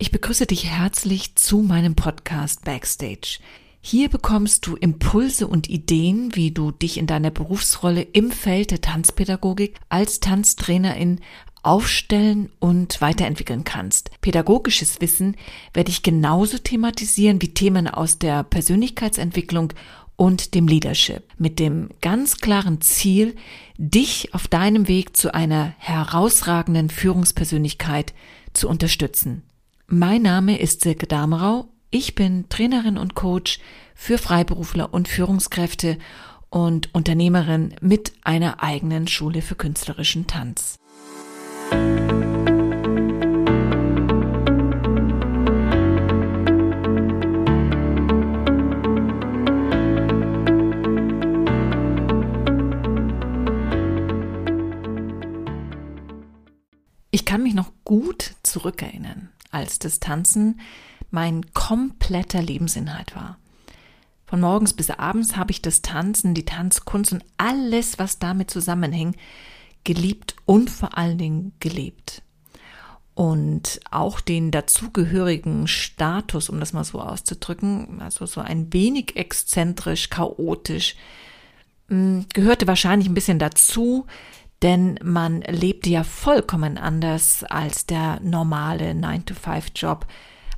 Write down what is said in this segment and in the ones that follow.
Ich begrüße dich herzlich zu meinem Podcast Backstage. Hier bekommst du Impulse und Ideen, wie du dich in deiner Berufsrolle im Feld der Tanzpädagogik als Tanztrainerin aufstellen und weiterentwickeln kannst. Pädagogisches Wissen werde ich genauso thematisieren wie Themen aus der Persönlichkeitsentwicklung und dem Leadership mit dem ganz klaren Ziel, dich auf deinem Weg zu einer herausragenden Führungspersönlichkeit zu unterstützen. Mein Name ist Silke Damerau. Ich bin Trainerin und Coach für Freiberufler und Führungskräfte und Unternehmerin mit einer eigenen Schule für künstlerischen Tanz. Ich kann mich noch gut zurückerinnern als das Tanzen mein kompletter Lebensinhalt war. Von morgens bis abends habe ich das Tanzen, die Tanzkunst und alles, was damit zusammenhing, geliebt und vor allen Dingen gelebt. Und auch den dazugehörigen Status, um das mal so auszudrücken, also so ein wenig exzentrisch, chaotisch, hm, gehörte wahrscheinlich ein bisschen dazu, denn man lebte ja vollkommen anders als der normale 9-to-5-Job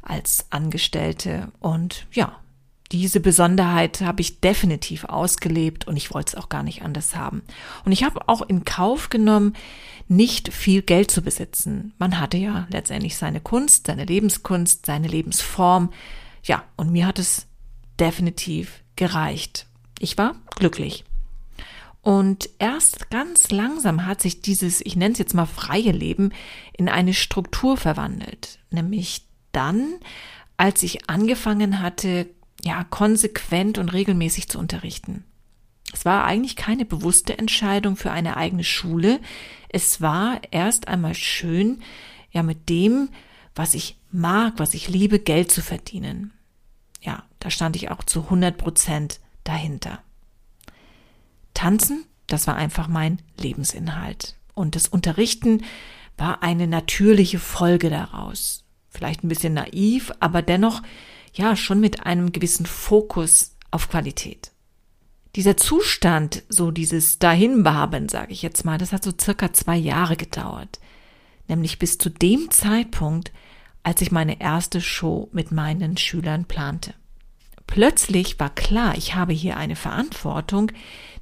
als Angestellte. Und ja, diese Besonderheit habe ich definitiv ausgelebt und ich wollte es auch gar nicht anders haben. Und ich habe auch in Kauf genommen, nicht viel Geld zu besitzen. Man hatte ja letztendlich seine Kunst, seine Lebenskunst, seine Lebensform. Ja, und mir hat es definitiv gereicht. Ich war glücklich. Und erst ganz langsam hat sich dieses, ich nenne es jetzt mal freie Leben, in eine Struktur verwandelt. Nämlich dann, als ich angefangen hatte, ja, konsequent und regelmäßig zu unterrichten. Es war eigentlich keine bewusste Entscheidung für eine eigene Schule. Es war erst einmal schön, ja, mit dem, was ich mag, was ich liebe, Geld zu verdienen. Ja, da stand ich auch zu 100 Prozent dahinter. Tanzen, das war einfach mein Lebensinhalt. Und das Unterrichten war eine natürliche Folge daraus. Vielleicht ein bisschen naiv, aber dennoch, ja, schon mit einem gewissen Fokus auf Qualität. Dieser Zustand, so dieses Dahinwaben, sage ich jetzt mal, das hat so circa zwei Jahre gedauert. Nämlich bis zu dem Zeitpunkt, als ich meine erste Show mit meinen Schülern plante. Plötzlich war klar, ich habe hier eine Verantwortung,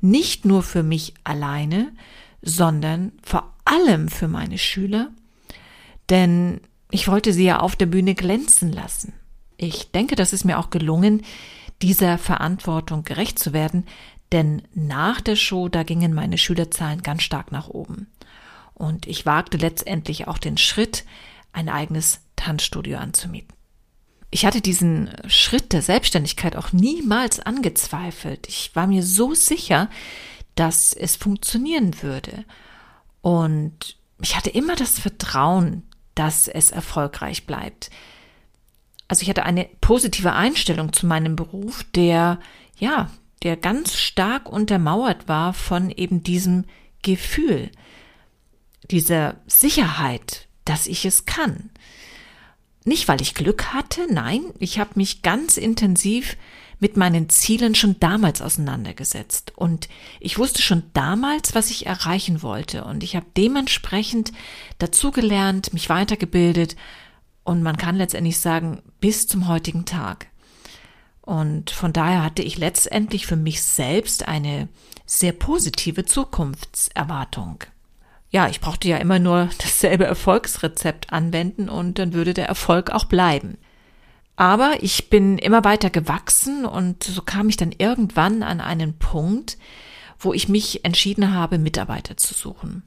nicht nur für mich alleine, sondern vor allem für meine Schüler, denn ich wollte sie ja auf der Bühne glänzen lassen. Ich denke, das ist mir auch gelungen, dieser Verantwortung gerecht zu werden, denn nach der Show, da gingen meine Schülerzahlen ganz stark nach oben. Und ich wagte letztendlich auch den Schritt, ein eigenes Tanzstudio anzumieten. Ich hatte diesen Schritt der Selbstständigkeit auch niemals angezweifelt. Ich war mir so sicher, dass es funktionieren würde. Und ich hatte immer das Vertrauen, dass es erfolgreich bleibt. Also ich hatte eine positive Einstellung zu meinem Beruf, der, ja, der ganz stark untermauert war von eben diesem Gefühl, dieser Sicherheit, dass ich es kann. Nicht, weil ich Glück hatte, nein, ich habe mich ganz intensiv mit meinen Zielen schon damals auseinandergesetzt. Und ich wusste schon damals, was ich erreichen wollte. Und ich habe dementsprechend dazugelernt, mich weitergebildet. Und man kann letztendlich sagen, bis zum heutigen Tag. Und von daher hatte ich letztendlich für mich selbst eine sehr positive Zukunftserwartung ja, ich brauchte ja immer nur dasselbe Erfolgsrezept anwenden und dann würde der Erfolg auch bleiben. Aber ich bin immer weiter gewachsen und so kam ich dann irgendwann an einen Punkt, wo ich mich entschieden habe, Mitarbeiter zu suchen.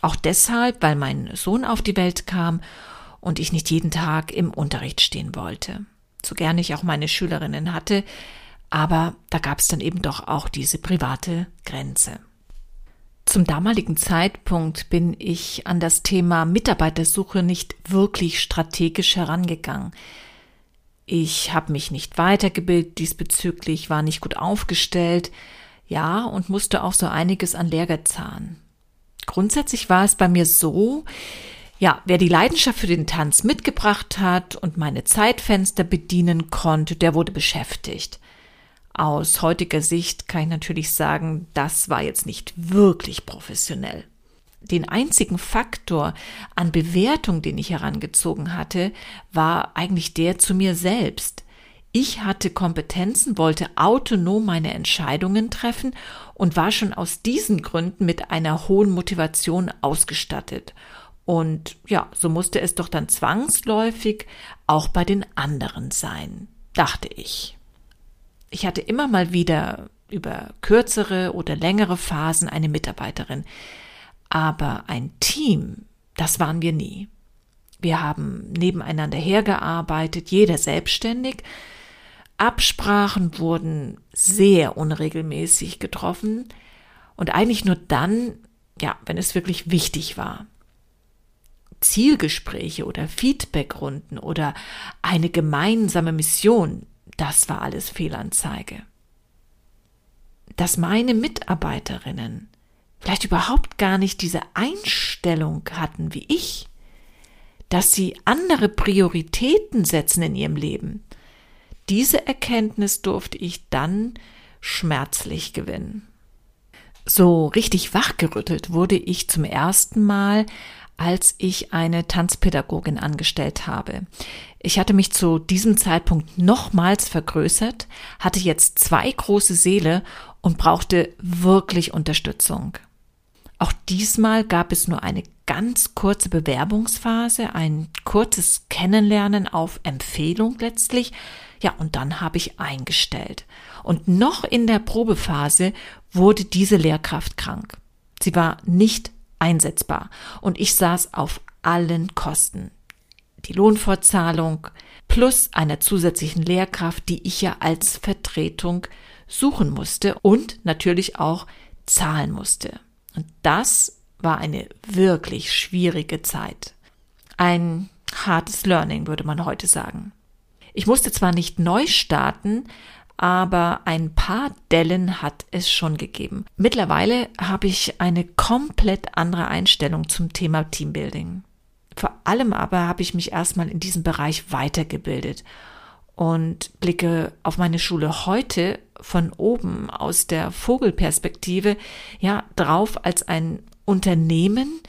Auch deshalb, weil mein Sohn auf die Welt kam und ich nicht jeden Tag im Unterricht stehen wollte. So gerne ich auch meine Schülerinnen hatte, aber da gab es dann eben doch auch diese private Grenze. Zum damaligen Zeitpunkt bin ich an das Thema Mitarbeitersuche nicht wirklich strategisch herangegangen. Ich habe mich nicht weitergebildet diesbezüglich, war nicht gut aufgestellt, ja, und musste auch so einiges an Lehrgeld zahlen. Grundsätzlich war es bei mir so, Ja, wer die Leidenschaft für den Tanz mitgebracht hat und meine Zeitfenster bedienen konnte, der wurde beschäftigt. Aus heutiger Sicht kann ich natürlich sagen, das war jetzt nicht wirklich professionell. Den einzigen Faktor an Bewertung, den ich herangezogen hatte, war eigentlich der zu mir selbst. Ich hatte Kompetenzen, wollte autonom meine Entscheidungen treffen und war schon aus diesen Gründen mit einer hohen Motivation ausgestattet. Und ja, so musste es doch dann zwangsläufig auch bei den anderen sein, dachte ich. Ich hatte immer mal wieder über kürzere oder längere Phasen eine Mitarbeiterin, aber ein Team, das waren wir nie. Wir haben nebeneinander hergearbeitet, jeder selbstständig. Absprachen wurden sehr unregelmäßig getroffen und eigentlich nur dann, ja, wenn es wirklich wichtig war. Zielgespräche oder Feedbackrunden oder eine gemeinsame Mission, das war alles Fehlanzeige. Dass meine Mitarbeiterinnen vielleicht überhaupt gar nicht diese Einstellung hatten wie ich, dass sie andere Prioritäten setzen in ihrem Leben. Diese Erkenntnis durfte ich dann schmerzlich gewinnen. So richtig wachgerüttelt wurde ich zum ersten Mal, als ich eine Tanzpädagogin angestellt habe. Ich hatte mich zu diesem Zeitpunkt nochmals vergrößert, hatte jetzt zwei große Seele und brauchte wirklich Unterstützung. Auch diesmal gab es nur eine ganz kurze Bewerbungsphase, ein kurzes Kennenlernen auf Empfehlung letztlich. Ja, und dann habe ich eingestellt. Und noch in der Probephase wurde diese Lehrkraft krank. Sie war nicht einsetzbar und ich saß auf allen Kosten. Die Lohnfortzahlung plus einer zusätzlichen Lehrkraft, die ich ja als Vertretung suchen musste und natürlich auch zahlen musste. Und das war eine wirklich schwierige Zeit. Ein hartes Learning, würde man heute sagen. Ich musste zwar nicht neu starten, aber ein paar Dellen hat es schon gegeben. Mittlerweile habe ich eine komplett andere Einstellung zum Thema Teambuilding. Vor allem aber habe ich mich erstmal in diesem Bereich weitergebildet und blicke auf meine Schule heute von oben aus der Vogelperspektive ja drauf als ein Unternehmen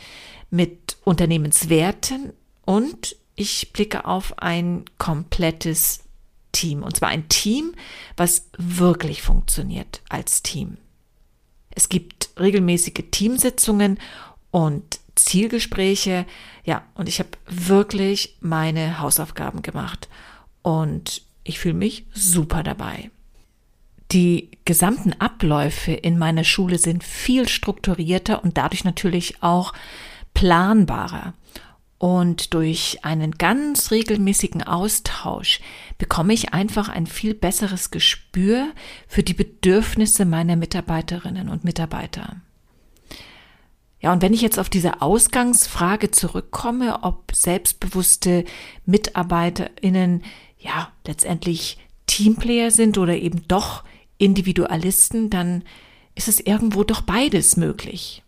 mit Unternehmenswerten und ich blicke auf ein komplettes Team. Und zwar ein Team, was wirklich funktioniert als Team. Es gibt regelmäßige Teamsitzungen und Zielgespräche. Ja, und ich habe wirklich meine Hausaufgaben gemacht. Und ich fühle mich super dabei. Die gesamten Abläufe in meiner Schule sind viel strukturierter und dadurch natürlich auch planbarer. Und durch einen ganz regelmäßigen Austausch bekomme ich einfach ein viel besseres Gespür für die Bedürfnisse meiner Mitarbeiterinnen und Mitarbeiter. Ja, und wenn ich jetzt auf diese Ausgangsfrage zurückkomme, ob selbstbewusste Mitarbeiterinnen ja letztendlich Teamplayer sind oder eben doch Individualisten, dann ist es irgendwo doch beides möglich.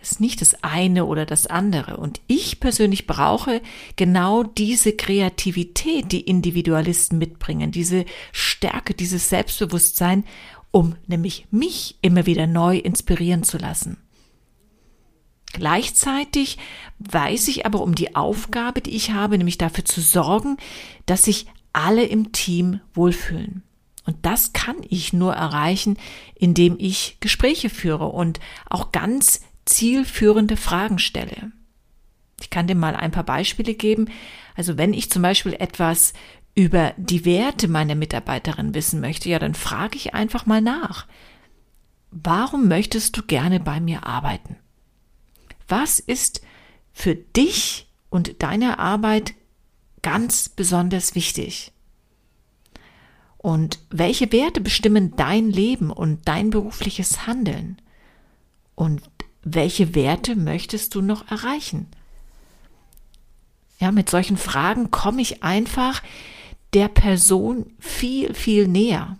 Das ist nicht das eine oder das andere. Und ich persönlich brauche genau diese Kreativität, die Individualisten mitbringen, diese Stärke, dieses Selbstbewusstsein, um nämlich mich immer wieder neu inspirieren zu lassen. Gleichzeitig weiß ich aber um die Aufgabe, die ich habe, nämlich dafür zu sorgen, dass sich alle im Team wohlfühlen. Und das kann ich nur erreichen, indem ich Gespräche führe und auch ganz zielführende Fragen stelle. Ich kann dir mal ein paar Beispiele geben. Also wenn ich zum Beispiel etwas über die Werte meiner Mitarbeiterin wissen möchte, ja, dann frage ich einfach mal nach. Warum möchtest du gerne bei mir arbeiten? Was ist für dich und deine Arbeit ganz besonders wichtig? Und welche Werte bestimmen dein Leben und dein berufliches Handeln? Und welche Werte möchtest du noch erreichen? Ja, mit solchen Fragen komme ich einfach der Person viel, viel näher.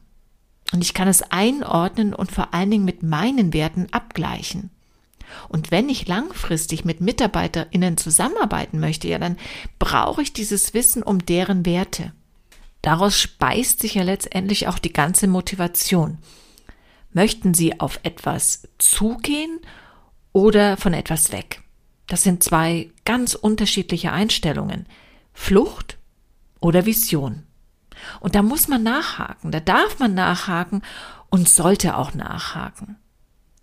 Und ich kann es einordnen und vor allen Dingen mit meinen Werten abgleichen. Und wenn ich langfristig mit MitarbeiterInnen zusammenarbeiten möchte, ja, dann brauche ich dieses Wissen um deren Werte. Daraus speist sich ja letztendlich auch die ganze Motivation. Möchten Sie auf etwas zugehen oder von etwas weg? Das sind zwei ganz unterschiedliche Einstellungen. Flucht oder Vision. Und da muss man nachhaken, da darf man nachhaken und sollte auch nachhaken.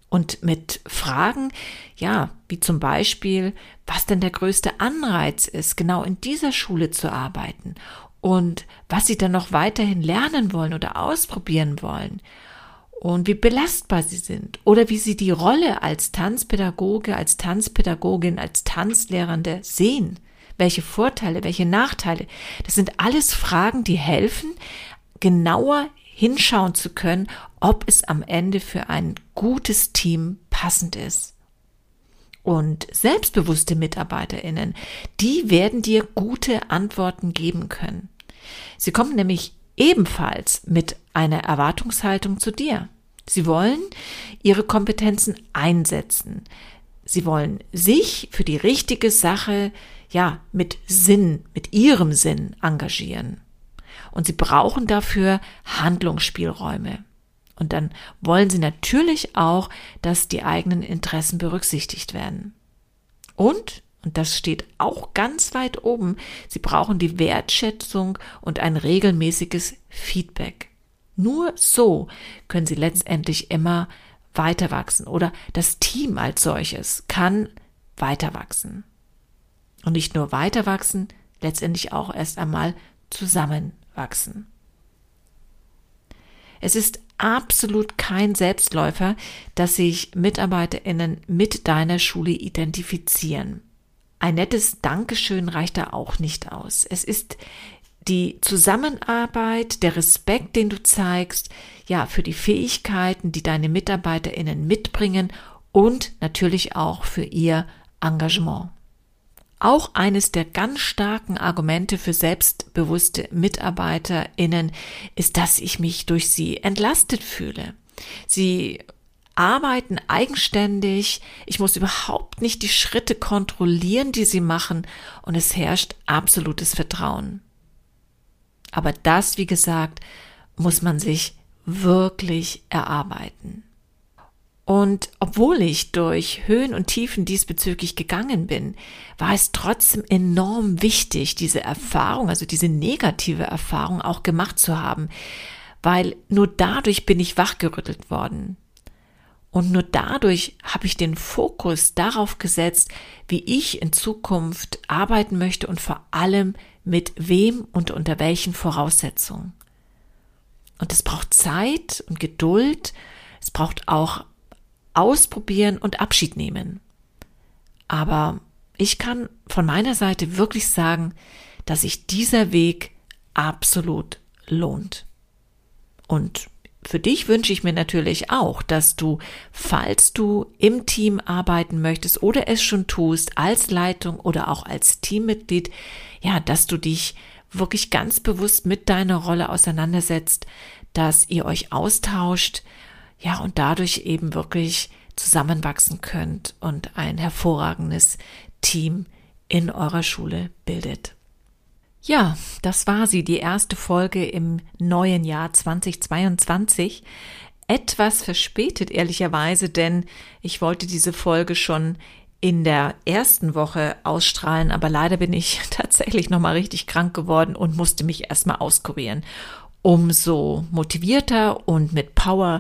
Und mit Fragen, ja, wie zum Beispiel, was denn der größte Anreiz ist, genau in dieser Schule zu arbeiten und was sie dann noch weiterhin lernen wollen oder ausprobieren wollen und wie belastbar sie sind oder wie sie die Rolle als Tanzpädagoge, als Tanzpädagogin, als Tanzlehrende sehen. Welche Vorteile, welche Nachteile. Das sind alles Fragen, die helfen, genauer hinschauen zu können, ob es am Ende für ein gutes Team passend ist. Und selbstbewusste Mitarbeiterinnen, die werden dir gute Antworten geben können. Sie kommen nämlich ebenfalls mit einer Erwartungshaltung zu dir. Sie wollen ihre Kompetenzen einsetzen. Sie wollen sich für die richtige Sache, ja, mit Sinn, mit ihrem Sinn engagieren. Und sie brauchen dafür Handlungsspielräume. Und dann wollen sie natürlich auch, dass die eigenen Interessen berücksichtigt werden. Und, und das steht auch ganz weit oben, sie brauchen die Wertschätzung und ein regelmäßiges Feedback. Nur so können sie letztendlich immer weiter wachsen oder das Team als solches kann weiter wachsen. Und nicht nur weiter wachsen, letztendlich auch erst einmal zusammenwachsen. Es ist absolut kein Selbstläufer, dass sich MitarbeiterInnen mit deiner Schule identifizieren. Ein nettes Dankeschön reicht da auch nicht aus. Es ist die Zusammenarbeit, der Respekt, den du zeigst, ja, für die Fähigkeiten, die deine MitarbeiterInnen mitbringen und natürlich auch für ihr Engagement. Auch eines der ganz starken Argumente für selbstbewusste MitarbeiterInnen ist, dass ich mich durch sie entlastet fühle. Sie arbeiten eigenständig, ich muss überhaupt nicht die Schritte kontrollieren, die sie machen, und es herrscht absolutes Vertrauen. Aber das, wie gesagt, muss man sich wirklich erarbeiten. Und obwohl ich durch Höhen und Tiefen diesbezüglich gegangen bin, war es trotzdem enorm wichtig, diese Erfahrung, also diese negative Erfahrung auch gemacht zu haben, weil nur dadurch bin ich wachgerüttelt worden. Und nur dadurch habe ich den Fokus darauf gesetzt, wie ich in Zukunft arbeiten möchte und vor allem mit wem und unter welchen Voraussetzungen. Und es braucht Zeit und Geduld, es braucht auch ausprobieren und Abschied nehmen. Aber ich kann von meiner Seite wirklich sagen, dass sich dieser Weg absolut lohnt. Und für dich wünsche ich mir natürlich auch, dass du, falls du im Team arbeiten möchtest oder es schon tust, als Leitung oder auch als Teammitglied, ja, dass du dich wirklich ganz bewusst mit deiner Rolle auseinandersetzt, dass ihr euch austauscht, ja, und dadurch eben wirklich zusammenwachsen könnt und ein hervorragendes Team in eurer Schule bildet. Ja, das war sie, die erste Folge im neuen Jahr 2022. Etwas verspätet, ehrlicherweise, denn ich wollte diese Folge schon in der ersten Woche ausstrahlen, aber leider bin ich tatsächlich nochmal richtig krank geworden und musste mich erstmal auskurieren umso motivierter und mit Power,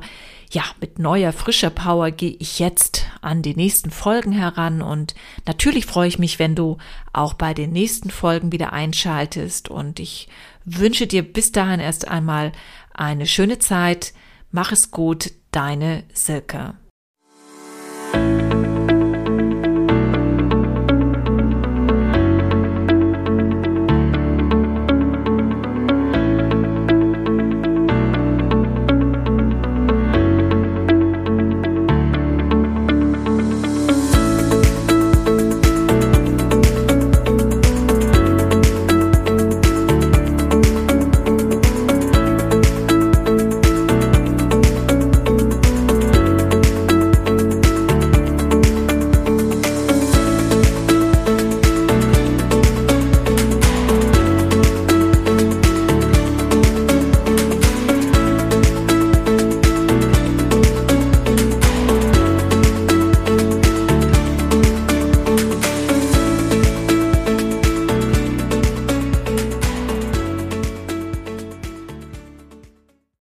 ja, mit neuer, frischer Power gehe ich jetzt an die nächsten Folgen heran und natürlich freue ich mich, wenn du auch bei den nächsten Folgen wieder einschaltest und ich wünsche dir bis dahin erst einmal eine schöne Zeit. Mach es gut, deine Silke.